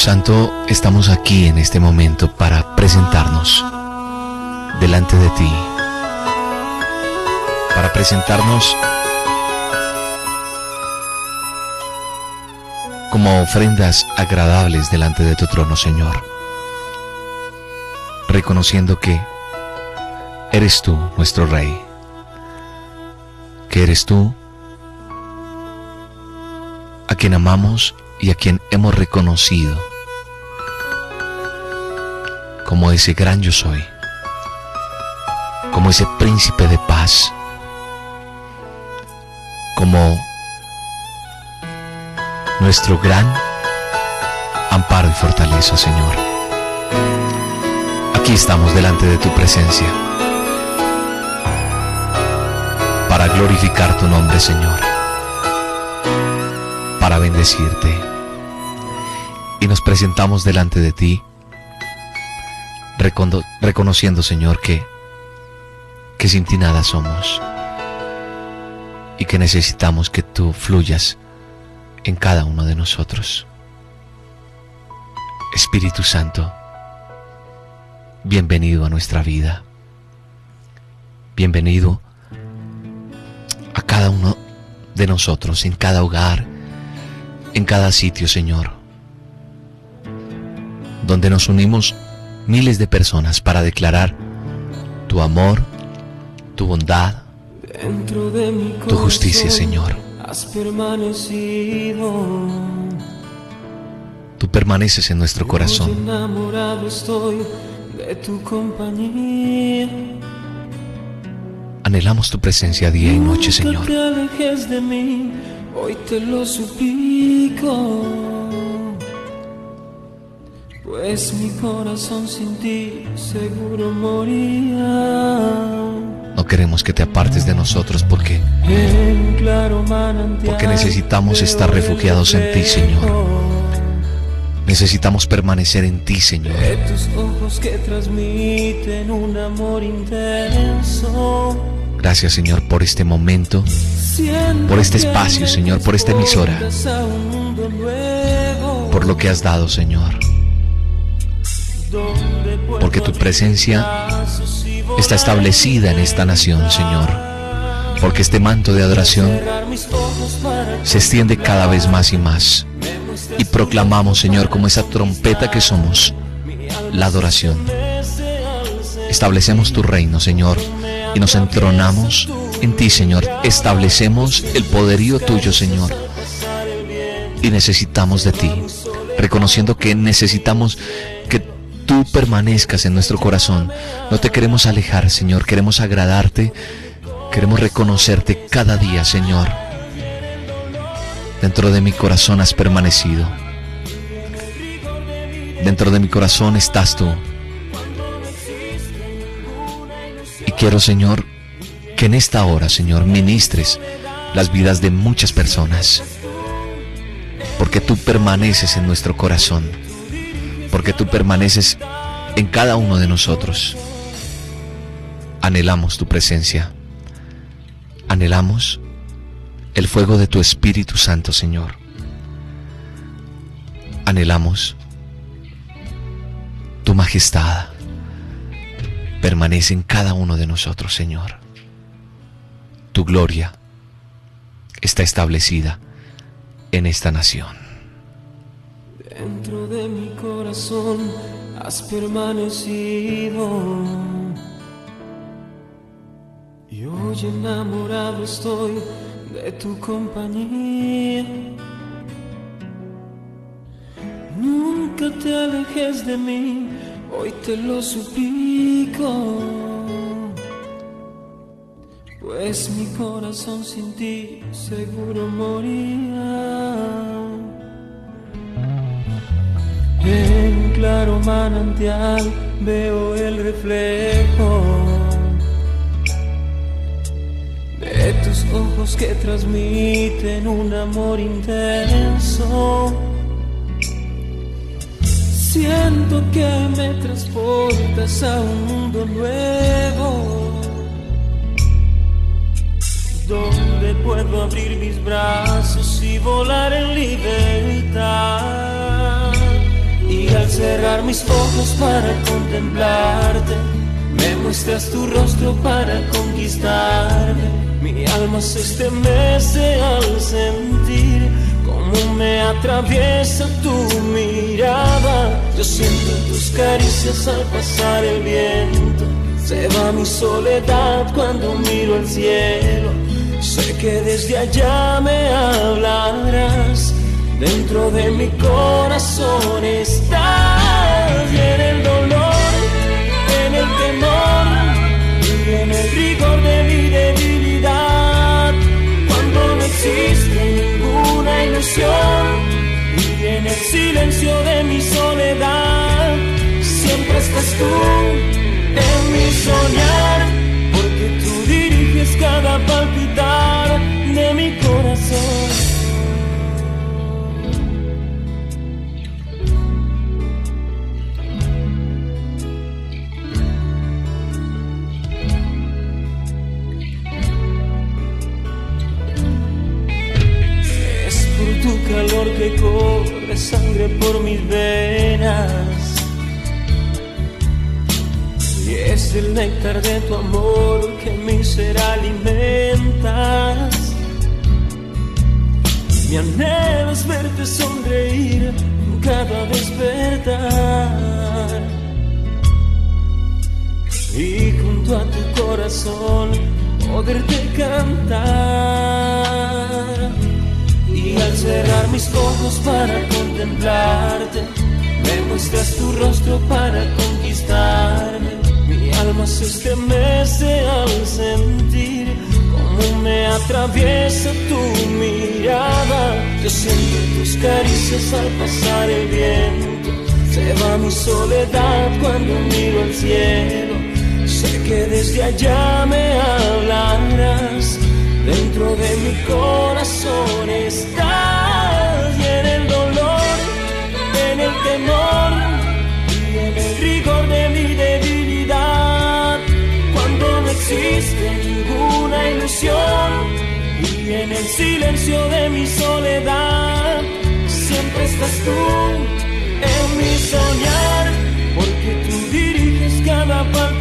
Santo, estamos aquí en este momento para presentarnos delante de ti, para presentarnos como ofrendas agradables delante de tu trono, Señor, reconociendo que eres tú nuestro Rey, que eres tú a quien amamos y a quien hemos reconocido como ese gran yo soy, como ese príncipe de paz, como nuestro gran amparo y fortaleza, Señor. Aquí estamos delante de tu presencia para glorificar tu nombre, Señor, para bendecirte y nos presentamos delante de ti, reconociendo, Señor, que, que sin ti nada somos y que necesitamos que tú fluyas en cada uno de nosotros. Espíritu Santo, bienvenido a nuestra vida. Bienvenido a cada uno de nosotros, en cada hogar, en cada sitio, Señor donde nos unimos miles de personas para declarar tu amor, tu bondad, tu justicia, Señor. Tú permaneces en nuestro corazón. Anhelamos tu presencia día y noche, Señor. Hoy te lo suplico. Pues mi corazón sin ti seguro moría. No queremos que te apartes de nosotros porque porque necesitamos estar refugiados en ti, Señor. Necesitamos permanecer en ti, Señor. Gracias, Señor, por este momento, por este espacio, Señor, por esta emisora, por lo que has dado, Señor porque tu presencia está establecida en esta nación, Señor. Porque este manto de adoración se extiende cada vez más y más. Y proclamamos, Señor, como esa trompeta que somos, la adoración. Establecemos tu reino, Señor, y nos entronamos en ti, Señor. Establecemos el poderío tuyo, Señor. Y necesitamos de ti, reconociendo que necesitamos que tú permanezcas en nuestro corazón. No te queremos alejar, Señor, queremos agradarte, queremos reconocerte cada día, Señor. Dentro de mi corazón has permanecido. Dentro de mi corazón estás tú. Y quiero, Señor, que en esta hora, Señor, ministres las vidas de muchas personas. Porque tú permaneces en nuestro corazón porque tú permaneces en cada uno de nosotros. Anhelamos tu presencia. Anhelamos el fuego de tu Espíritu Santo, Señor. Anhelamos tu majestad. Permanece en cada uno de nosotros, Señor. Tu gloria está establecida en esta nación. Dentro de mi corazón has permanecido. Y hoy enamorado estoy de tu compañía. Nunca te alejes de mí, hoy te lo suplico. Pues mi corazón sin ti seguro moría. En claro manantial veo el reflejo de tus ojos que transmiten un amor intenso. Siento que me transportas a un mundo nuevo, donde puedo abrir mis brazos y volar en libertad. Al cerrar mis ojos para contemplarte, me muestras tu rostro para conquistarme. Mi alma se estremece al sentir cómo me atraviesa tu mirada. Yo siento tus caricias al pasar el viento. Se va mi soledad cuando miro al cielo. Sé que desde allá me hablarás. Dentro de mi corazón estás y en el dolor, en el temor y en el rigor de mi debilidad. Cuando no existe ninguna ilusión y en el silencio de mi soledad, siempre estás tú en mi soñar, porque tú diriges cada palpitar que corre sangre por mis venas. Y es el néctar de tu amor que mi ser alimentas. Mi anhelo es verte sonreír cada despertar. Y junto a tu corazón poderte cantar. Al cerrar mis ojos para contemplarte, me muestras tu rostro para conquistarme. Mi alma se estremece al sentir cómo me atraviesa tu mirada. Yo siento tus caricias al pasar el viento. Se va mi soledad cuando miro al cielo. Sé que desde allá me hablarás. Dentro de mi corazón estás temor y en el rigor de mi debilidad. Cuando no existe ninguna ilusión y en el silencio de mi soledad, siempre estás tú en mi soñar, porque tú diriges cada palpitar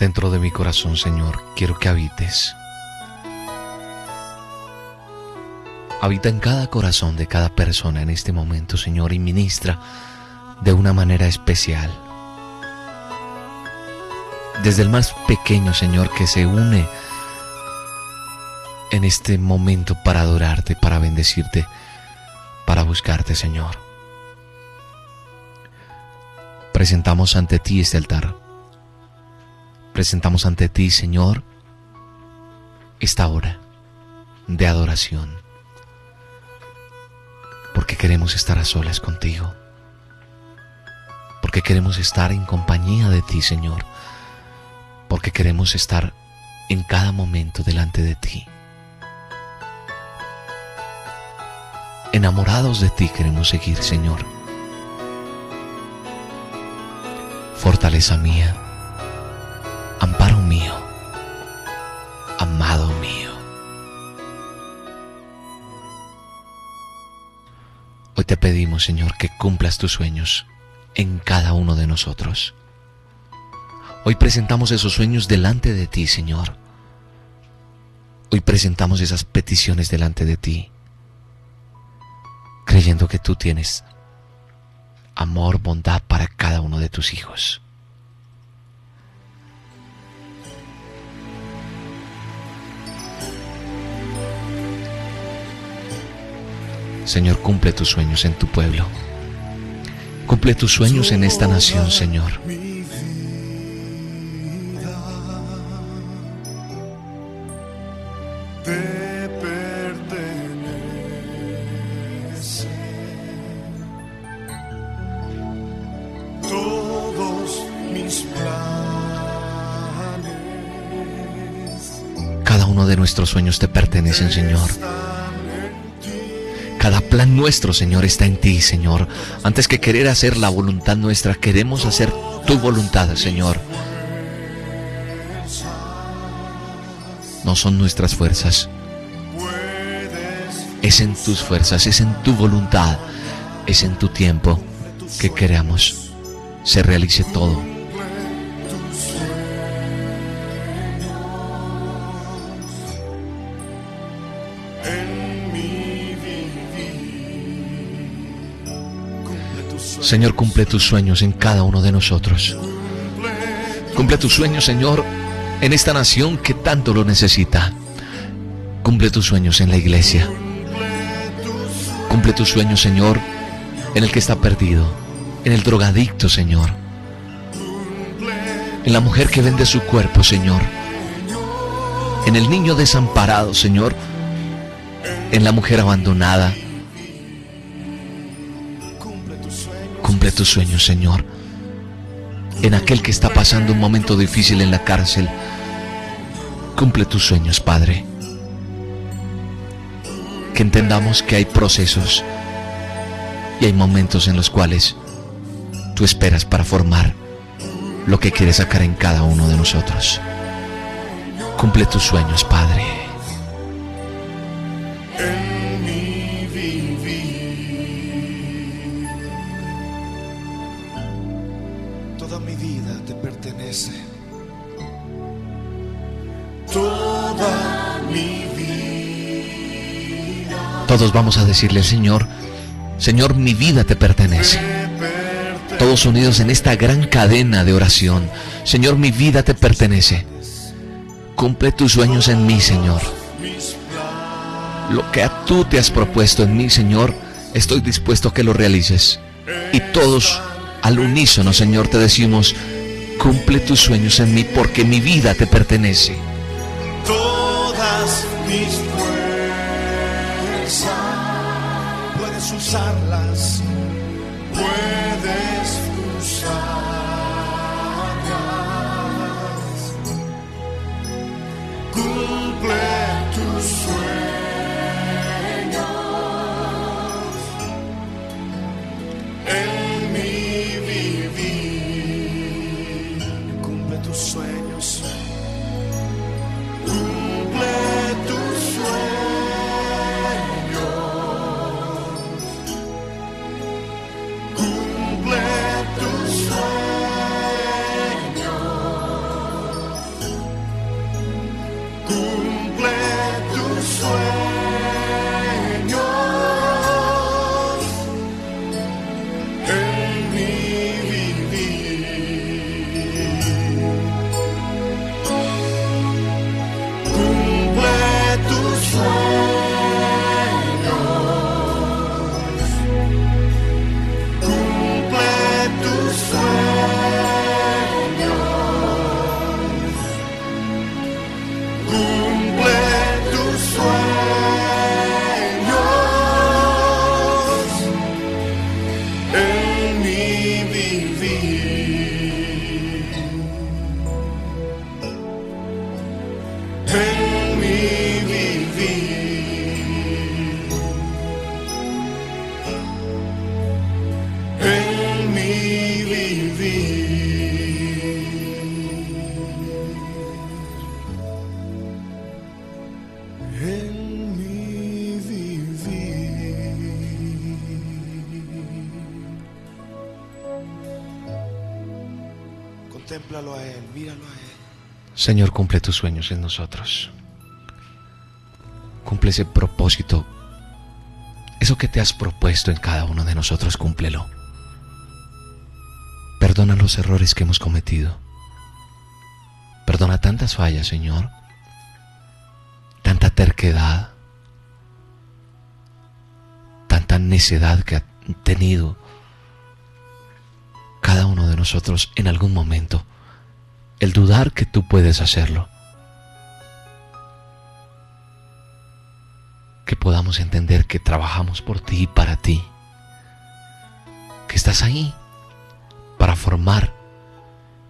Dentro de mi corazón, Señor, quiero que habites. habita en cada corazón de cada persona en este momento, Señor, y ministra de una manera especial. Desde el más pequeño, Señor, que se une en este momento para adorarte, para bendecirte, para buscarte, Señor. Presentamos ante ti este altar. Presentamos ante ti, Señor, esta hora de adoración. Porque queremos estar a solas contigo. Porque queremos estar en compañía de ti, Señor. Porque queremos estar en cada momento delante de ti. Enamorados de ti queremos seguir, Señor. Fortaleza mía, pedimos, Señor, que cumplas tus sueños en cada uno de nosotros. Hoy presentamos esos sueños delante de ti, Señor. Hoy presentamos esas peticiones delante de ti creyendo que tú tienes amor, bondad para cada uno de tus hijos. Señor, cumple tus sueños en tu pueblo. Cumple tus sueños en esta nación, Señor. nuestros sueños te pertenecen, Señor. Plan nuestro, Señor, está en ti, Señor. Antes que querer hacer la voluntad nuestra, queremos hacer tu voluntad, Señor. No son nuestras fuerzas. Es en tus fuerzas, es en tu voluntad, es en tu tiempo que queramos se realice todo. Señor, cumple tus sueños en cada uno de nosotros. Cumple tus sueños, Señor, en esta nación que tanto lo necesita. Cumple tus sueños en la iglesia. Cumple tus sueños, Señor, en el que está perdido, en el drogadicto, Señor. En la mujer que vende su cuerpo, Señor. En el niño desamparado, Señor. En la mujer abandonada tus sueños, Señor. En aquel que está pasando un momento difícil en la cárcel. Cumple tus sueños, Padre. Que entendamos que hay procesos y hay momentos en los cuales tú esperas para formar lo que quieres sacar en cada uno de nosotros. Cumple tus sueños, Padre. Todos vamos a decirle, Señor, Señor, mi vida te pertenece. Todos unidos en esta gran cadena de oración. Señor, mi vida te pertenece. Cumple tus sueños en mí, Señor. Lo que a tú te has propuesto en mí, Señor, estoy dispuesto a que lo realices. Y todos al unísono, Señor, te decimos, cumple tus sueños en mí porque mi vida te pertenece. Todas mis usarlas, puedes usarlas. Cumple tus sueños Señor, cumple tus sueños en nosotros. Cumple ese propósito. Eso que te has propuesto en cada uno de nosotros, cúmplelo. Perdona los errores que hemos cometido. Perdona tantas fallas, Señor. Tanta terquedad. Tanta necedad que ha tenido cada uno de nosotros en algún momento. El dudar que tú puedes hacerlo. Que podamos entender que trabajamos por ti y para ti. Que estás ahí para formar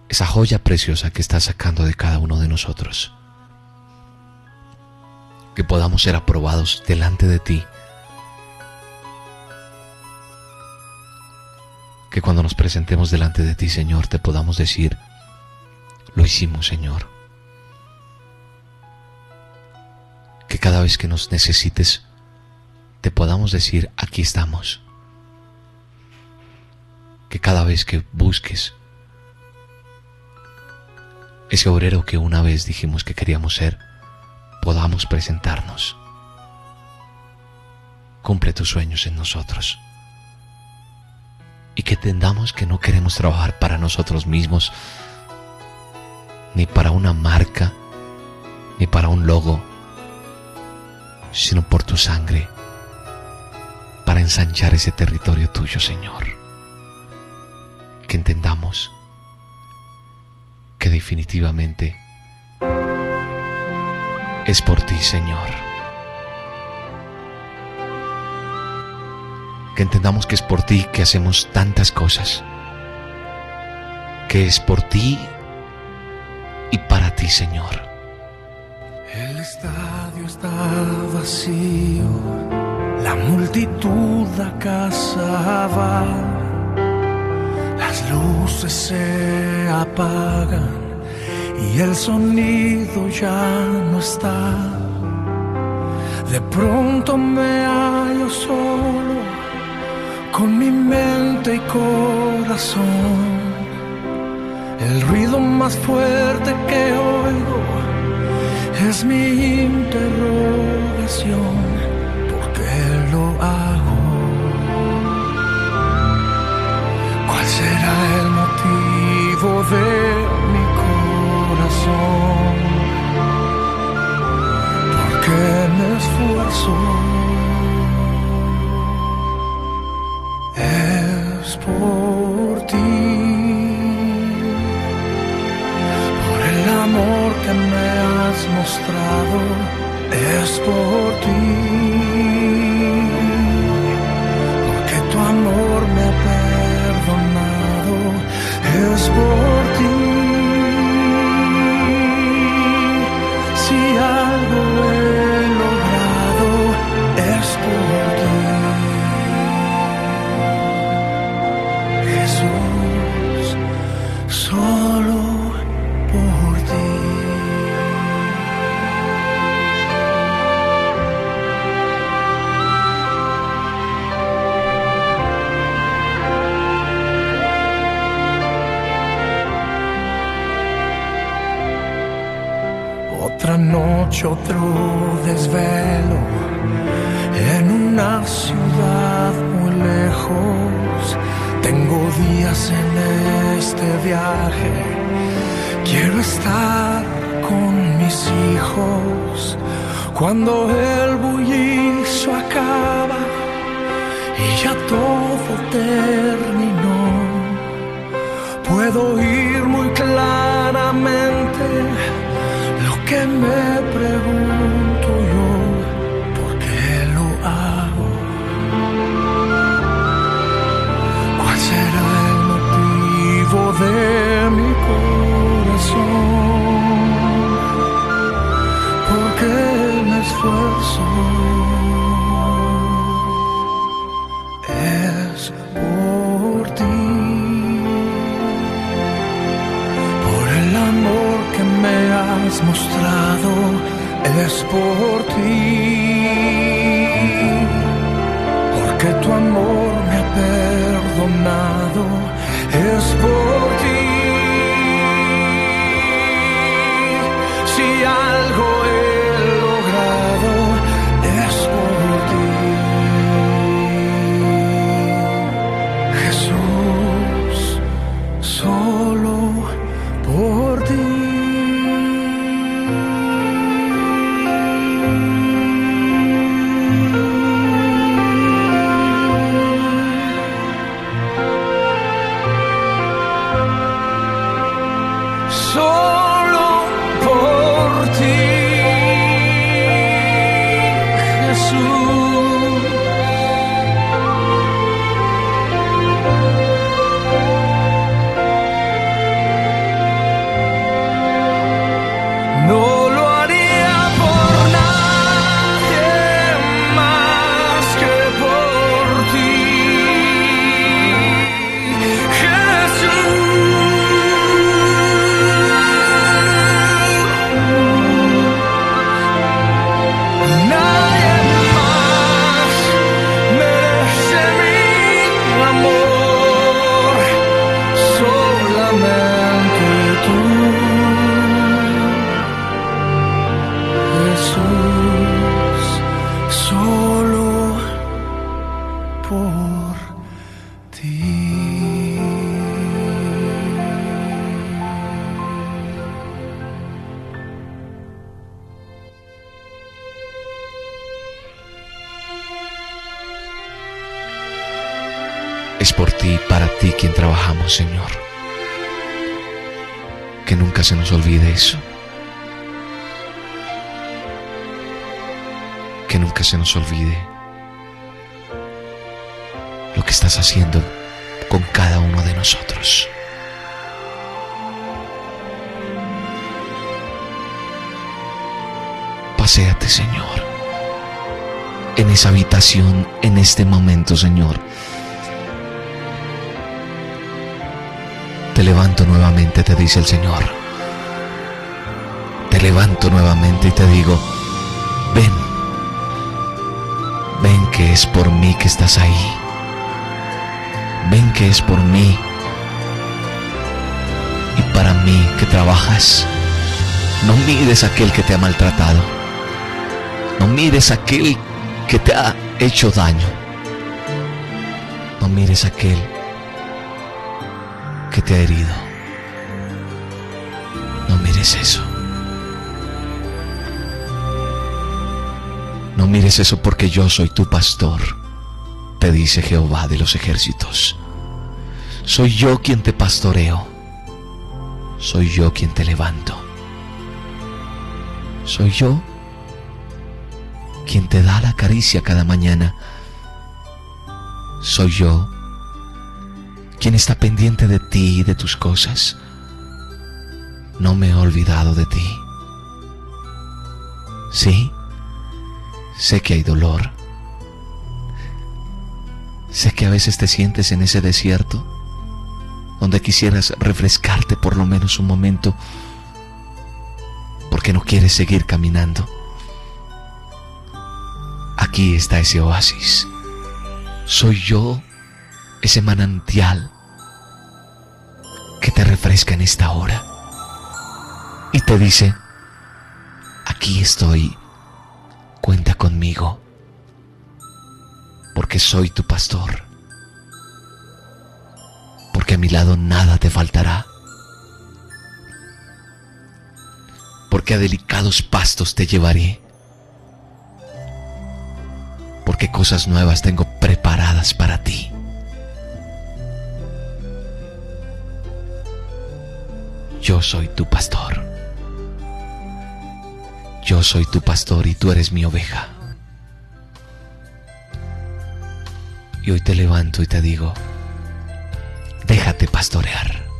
esa joya preciosa que estás sacando de cada uno de nosotros. Que podamos ser aprobados delante de ti. Que cuando nos presentemos delante de ti, Señor, te podamos decir, lo hicimos, Señor. Que cada vez que nos necesites, te podamos decir, aquí estamos que cada vez que busques ese obrero que una vez dijimos que queríamos ser, podamos presentarnos. Cumple tus sueños en nosotros. Y que entendamos que no queremos trabajar para nosotros mismos, ni para una marca, ni para un logo, sino por tu sangre, para ensanchar ese territorio tuyo, Señor que entendamos que definitivamente es por ti, Señor. Que entendamos que es por ti que hacemos tantas cosas. Que es por ti y para ti, Señor. El estadio está vacío, la multitud a casa va las luces se apagan y el sonido ya no está. De pronto me hallo solo con mi mente y corazón. El ruido más fuerte que oigo es mi interrogación. ¿Por qué lo hago? será el motivo de mi corazón. Porque me esfuerzo. Es por ti. Mostrado. Es por ti. Cuando el bullicio acaba y ya todo terminó. Puedo oír muy claramente lo que me es por ti. Porque tu amor me ha perdonado, es por Que nunca se nos olvide eso. Que nunca se nos olvide lo que estás haciendo con cada uno de nosotros. Paseate, Señor, en esa habitación, en este momento, Señor. Levanto nuevamente, te dice el Señor. Te levanto nuevamente y te digo, ven, ven que es por mí que estás ahí. Ven que es por mí y para mí que trabajas. No mires a aquel que te ha maltratado. No mires a aquel que te ha hecho daño. No mires a aquel que te ha herido. No mires eso. No mires eso porque yo soy tu pastor, te dice Jehová de los ejércitos. Soy yo quien te pastoreo. Soy yo quien te levanto. Soy yo quien te da la caricia cada mañana. Soy yo quien está pendiente de ti y de tus cosas. No me he olvidado de ti. Sí, sé que hay dolor. Sé que a veces te sientes en ese desierto donde quisieras refrescarte por lo menos un momento porque no quieres seguir caminando. Aquí está ese oasis. Soy yo ese manantial que te refresca en esta hora y te dice, aquí estoy, cuenta conmigo, porque soy tu pastor porque a mi lado nada te faltará. Porque a delicados pastos te llevaré. Porque cosas nuevas tengo preparadas para ti. Yo soy tu pastor. Yo soy tu pastor y tú eres mi oveja. Y hoy te levanto y te digo, Déjate pastorear.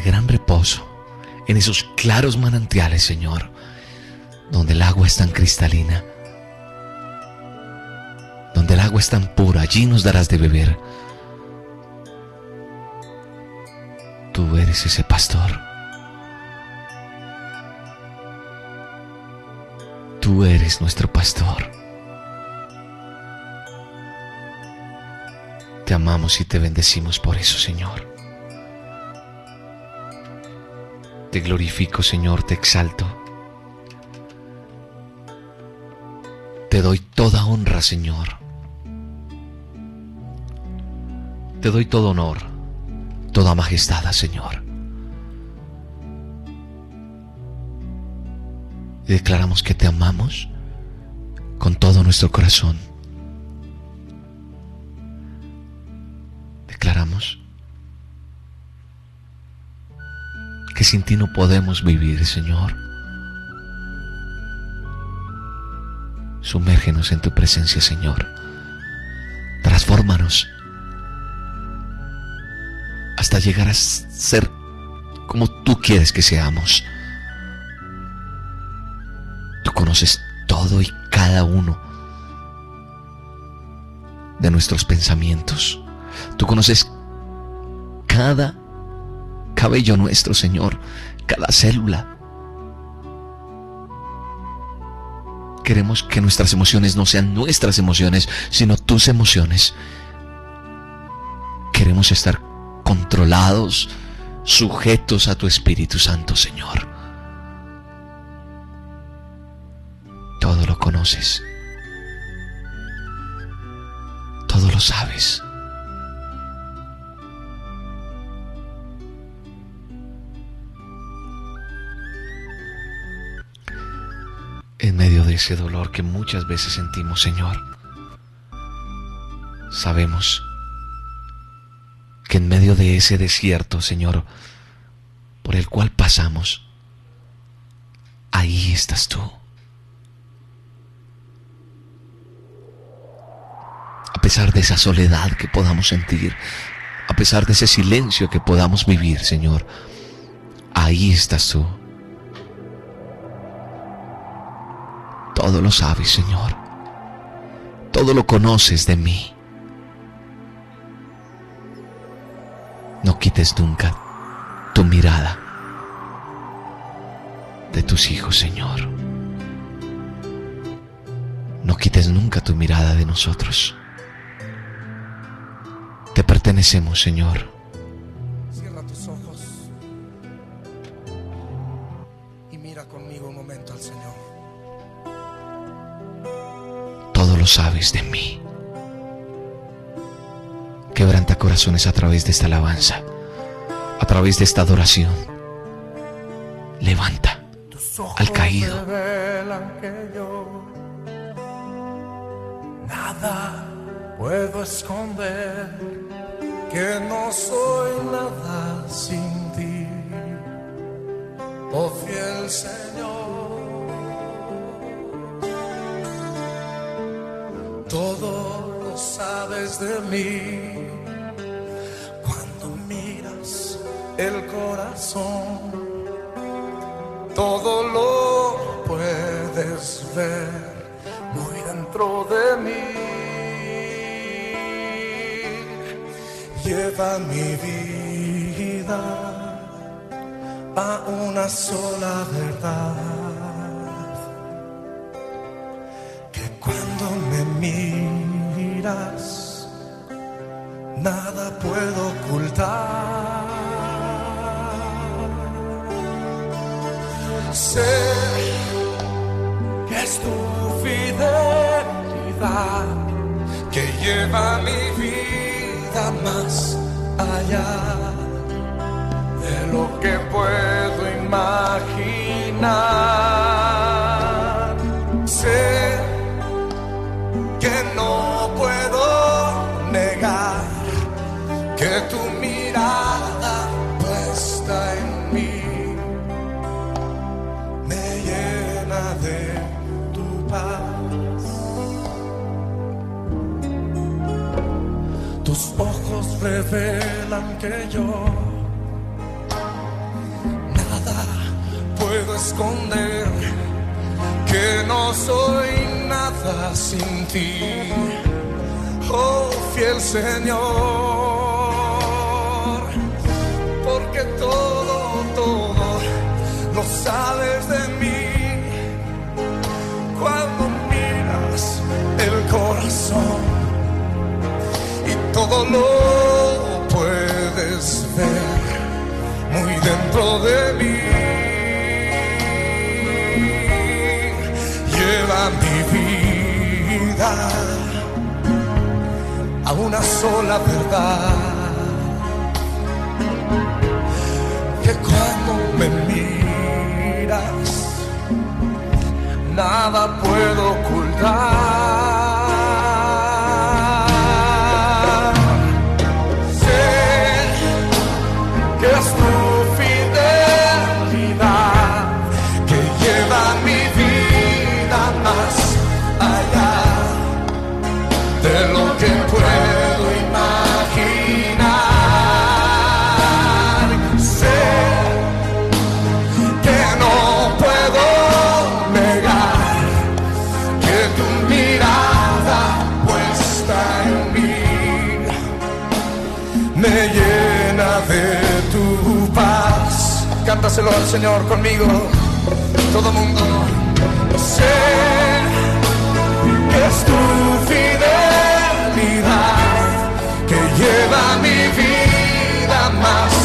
Gran reposo, en esos claros manantiales, Señor, donde el agua es tan cristalina, donde el agua es tan pura, allí nos darás de beber. Tú eres ese pastor. Tú eres nuestro pastor. Te amamos y te bendecimos por eso, Señor. Te glorifico, Señor, te exalto. Te doy toda honra, Señor. Te doy todo honor, toda majestad, Señor. Y declaramos que te amamos con todo nuestro corazón. Que sin ti no podemos vivir, Señor. Sumérgenos en tu presencia, Señor. Transfórmanos hasta llegar a ser como tú quieres que seamos. Tú conoces todo y cada uno de nuestros pensamientos. Tú conoces cada cabello nuestro, Señor, cada célula. Queremos que nuestras emociones no sean nuestras emociones, sino tus emociones. Queremos estar controlados, sujetos a tu Espíritu Santo, Señor. Todo lo conoces. Todo lo sabes. En medio de ese dolor que muchas veces sentimos, Señor, sabemos que en medio de ese desierto, Señor, por el cual pasamos, ahí estás tú. A pesar de esa soledad que podamos sentir, a pesar de ese silencio que podamos vivir, Señor, ahí estás tú. Todo lo sabes, Señor. Todo lo conoces de mí. No quites nunca tu mirada de tus hijos, Señor. No quites nunca tu mirada de nosotros. Te pertenecemos, Señor. Sabes de mí. Quebranta corazones a través de esta alabanza, a través de esta adoración. Mí cuando miras el corazón todo lo puedes ver muy dentro de mí. Lleva mi vida a una sola verdad. Puedo ocultar. Sé que es tu fidelidad que lleva mi vida más allá de lo que puedo imaginar. Que no soy nada sin ti, oh fiel Señor, porque todo, todo lo sabes de mí cuando miras el corazón y todo lo puedes ver muy dentro de mí. A una sola verdad. Que cuando me miras, nada puedo ocultar. Cántaselo al Señor conmigo, todo mundo. Sé que es tu fidelidad que lleva mi vida más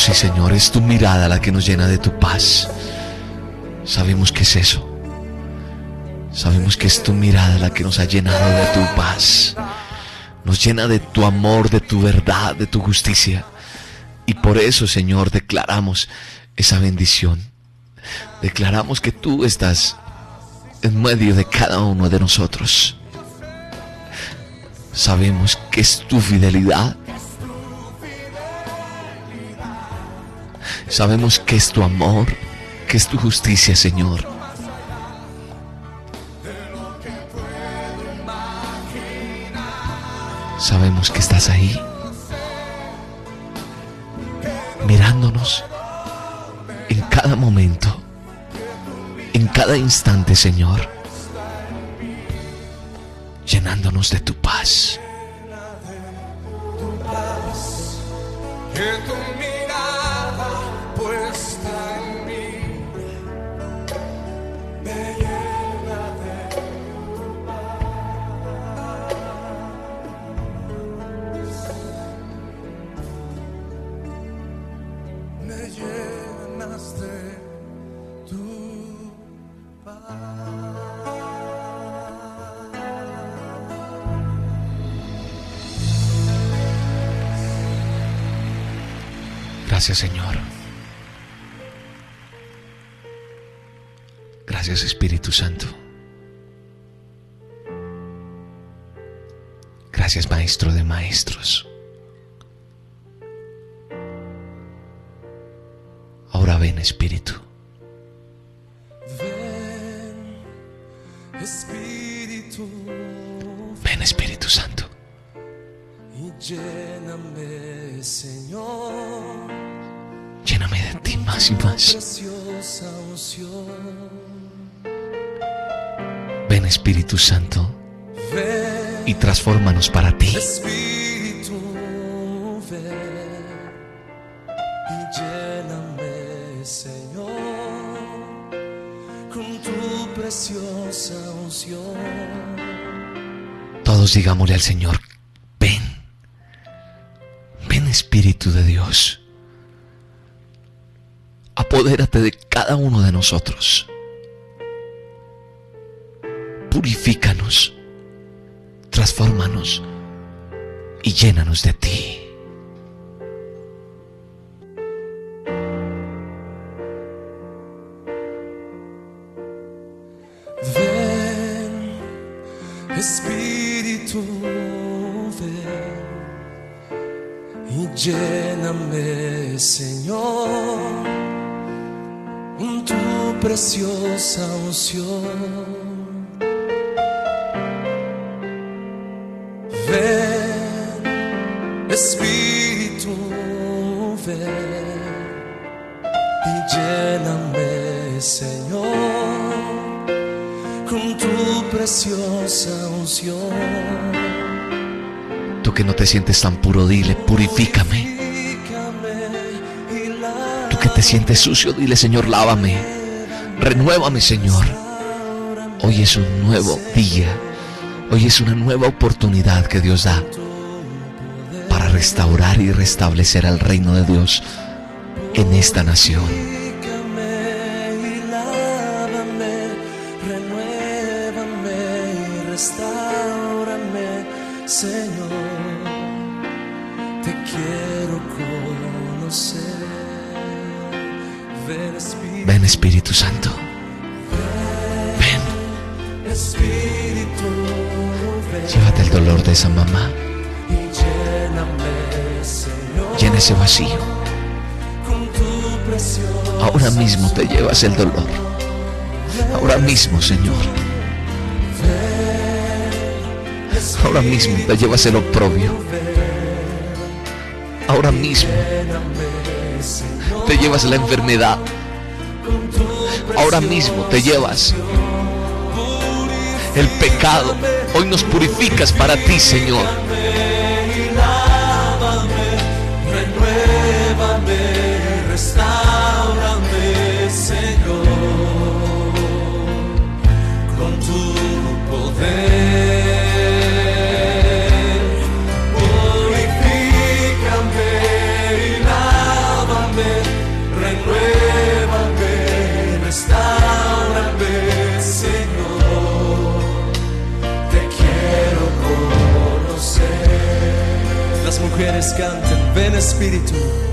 sí, Señor, es tu mirada la que nos llena de tu paz. Sabemos que es eso. Sabemos que es tu mirada la que nos ha llenado de tu paz. Nos llena de tu amor, de tu verdad, de tu justicia. Y por eso, Señor, declaramos esa bendición. Declaramos que tú estás en medio de cada uno de nosotros. Sabemos que es tu fidelidad. Sabemos que es tu amor, que es tu justicia, Señor. Sabemos que estás ahí, mirándonos en cada momento, en cada instante, Señor, llenándonos de tu paz. Gracias, Señor. Gracias, Espíritu Santo. Gracias, Maestro de Maestros. Ahora ven, Espíritu. Ven, Espíritu, Ven, Espíritu Santo. y Lléname, Señor, Lléname de ti más y más. Ven Espíritu Santo y transfórmanos para ti. Todos digámosle al Señor, ven, ven Espíritu de Dios, apodérate de cada uno de nosotros, purifícanos, transfórmanos y llénanos de ti. Te sientes tan puro, dile, purifícame. Tú que te sientes sucio, dile, Señor, lávame. Renuévame, Señor. Hoy es un nuevo día. Hoy es una nueva oportunidad que Dios da para restaurar y restablecer el reino de Dios en esta nación. Mamá. Llena ese vacío. Ahora mismo te llevas el dolor. Ahora mismo, Señor. Ahora mismo te llevas el oprobio. Ahora mismo te llevas la enfermedad. Ahora mismo te llevas el pecado. Hoy nos purificas para ti, Señor. Cantan, ven. Espíritu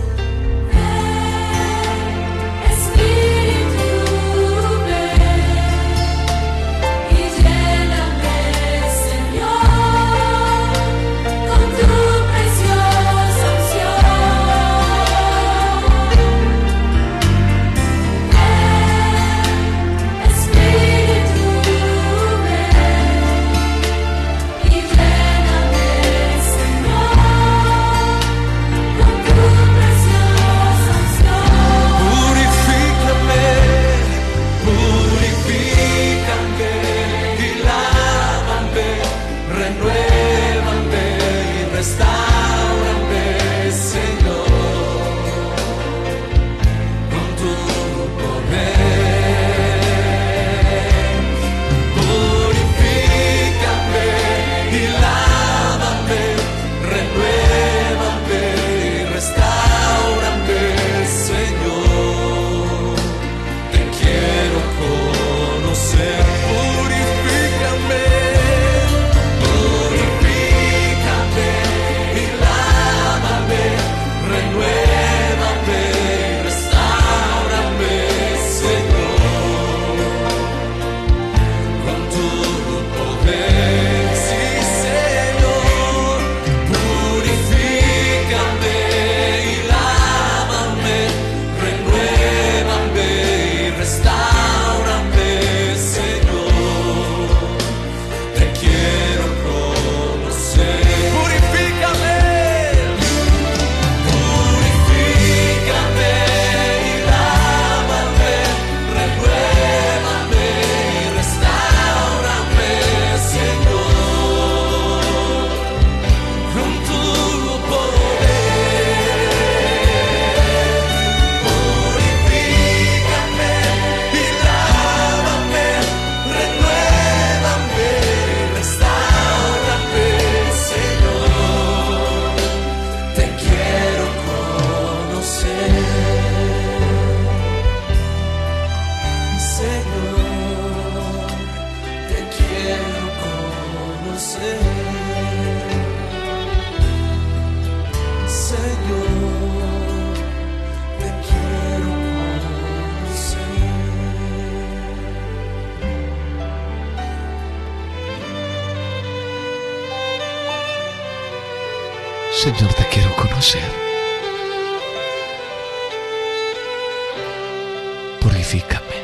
Purifícame.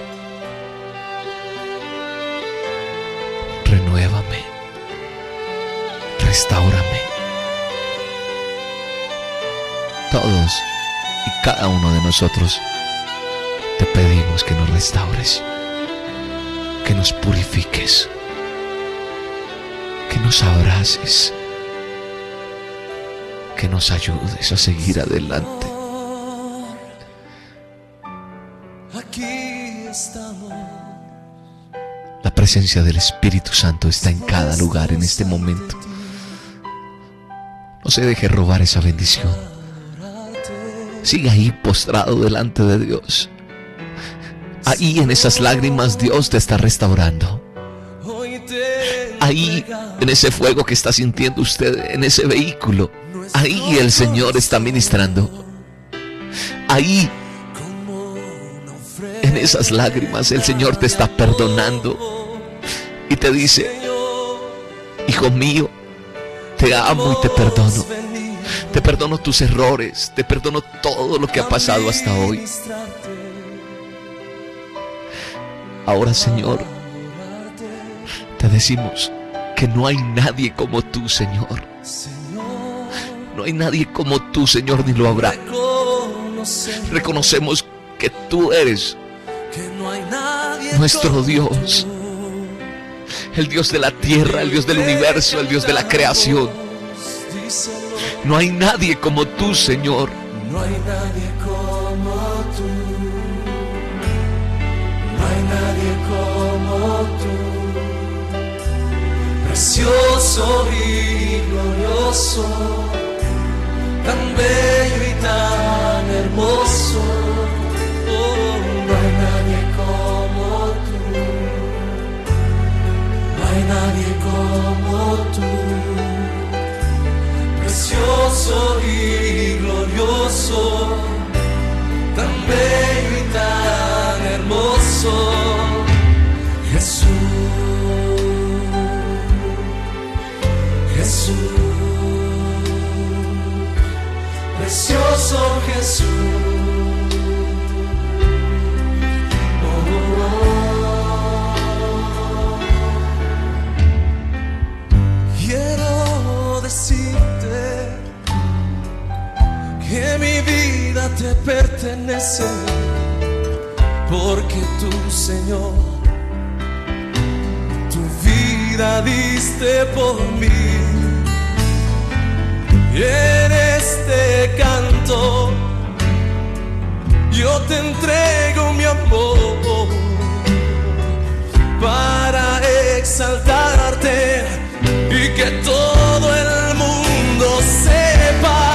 Renuévame. Restáurame. Todos y cada uno de nosotros te pedimos que nos restaures, que nos purifiques, que nos abraces, que nos ayudes a seguir adelante. Presencia del Espíritu Santo está en cada lugar en este momento. No se deje robar esa bendición. Siga ahí postrado delante de Dios. Ahí en esas lágrimas Dios te está restaurando. Ahí en ese fuego que está sintiendo usted en ese vehículo. Ahí el Señor está ministrando. Ahí en esas lágrimas el Señor te está perdonando. Te dice, hijo mío, te amo y te perdono. Te perdono tus errores, te perdono todo lo que ha pasado hasta hoy. Ahora, Señor, te decimos que no hay nadie como tú, Señor. No hay nadie como tú, Señor, ni lo habrá. Reconocemos que tú eres nuestro Dios, el Dios de la tierra, el Dios del universo, el Dios de la creación. No hay nadie como tú, Señor. no hay nadie como tú. No hay nadie como tú. Precioso y glorioso, tan bello y tan hermoso. Como tú. Precioso y glorioso, tan bello y tan hermoso, Jesús, Jesús, precioso Jesús. Te pertenece, porque tú, Señor, tu vida diste por mí. Y en este canto yo te entrego mi amor para exaltarte y que todo el mundo sepa.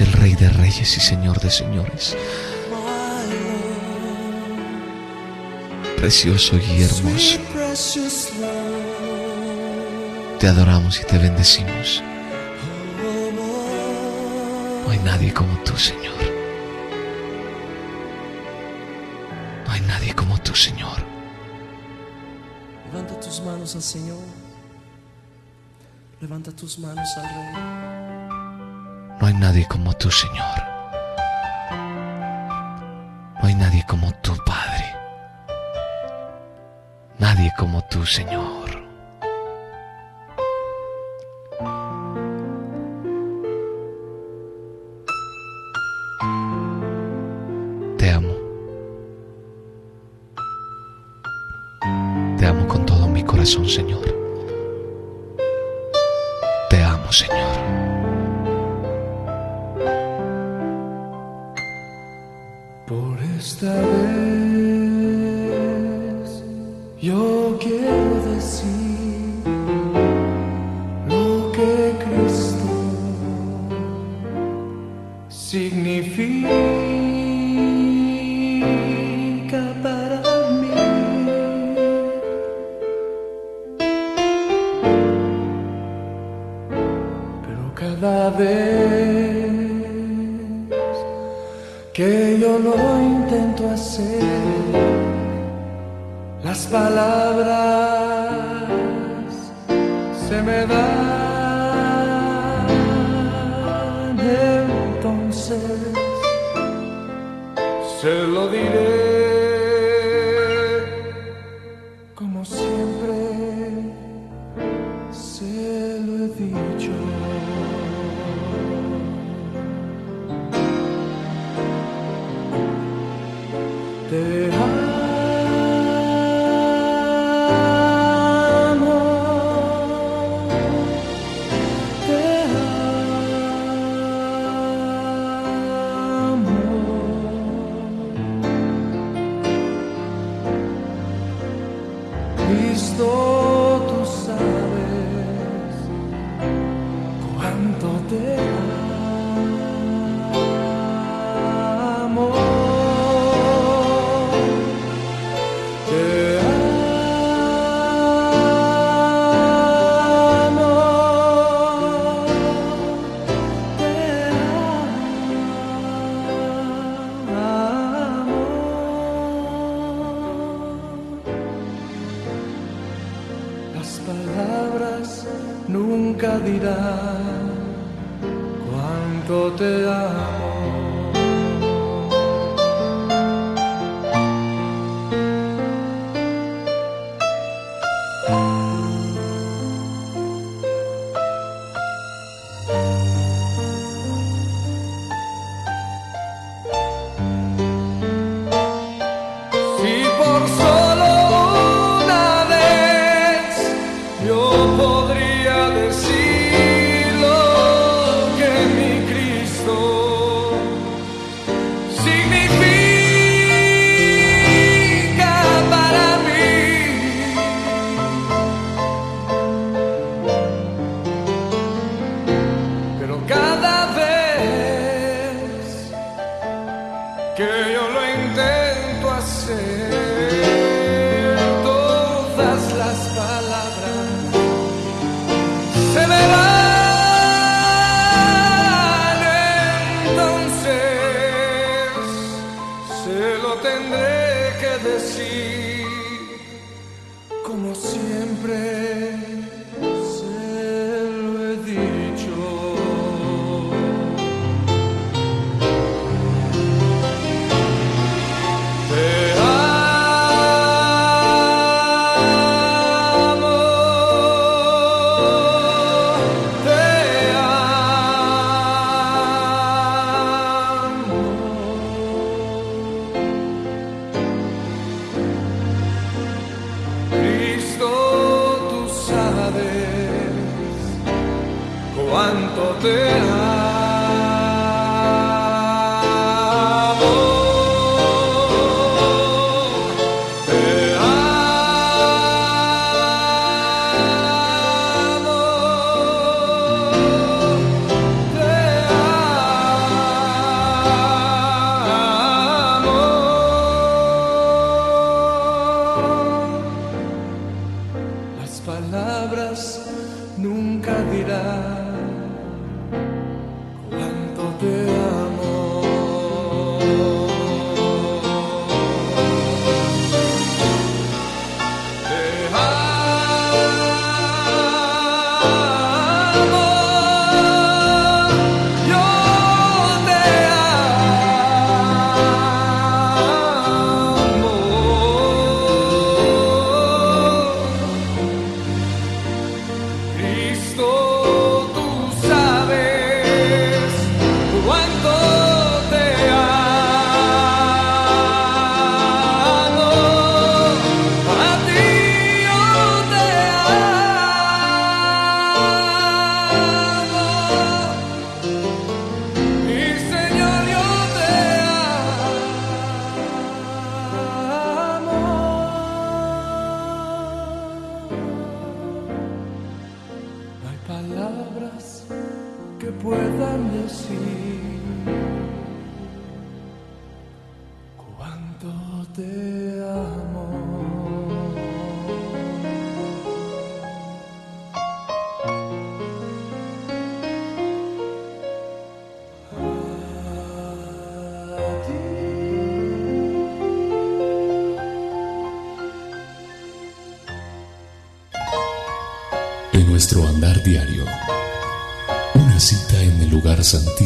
el Rey de Reyes y Señor de Señores. Precioso y hermoso. Te adoramos y te bendecimos. No hay nadie como tú, Señor. No hay nadie como tú, Señor. Levanta tus manos al Señor. Levanta tus manos al Rey nadie como tú, Señor. No hay nadie como tú, Padre. Nadie como tú, Señor. significa.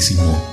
Santísimo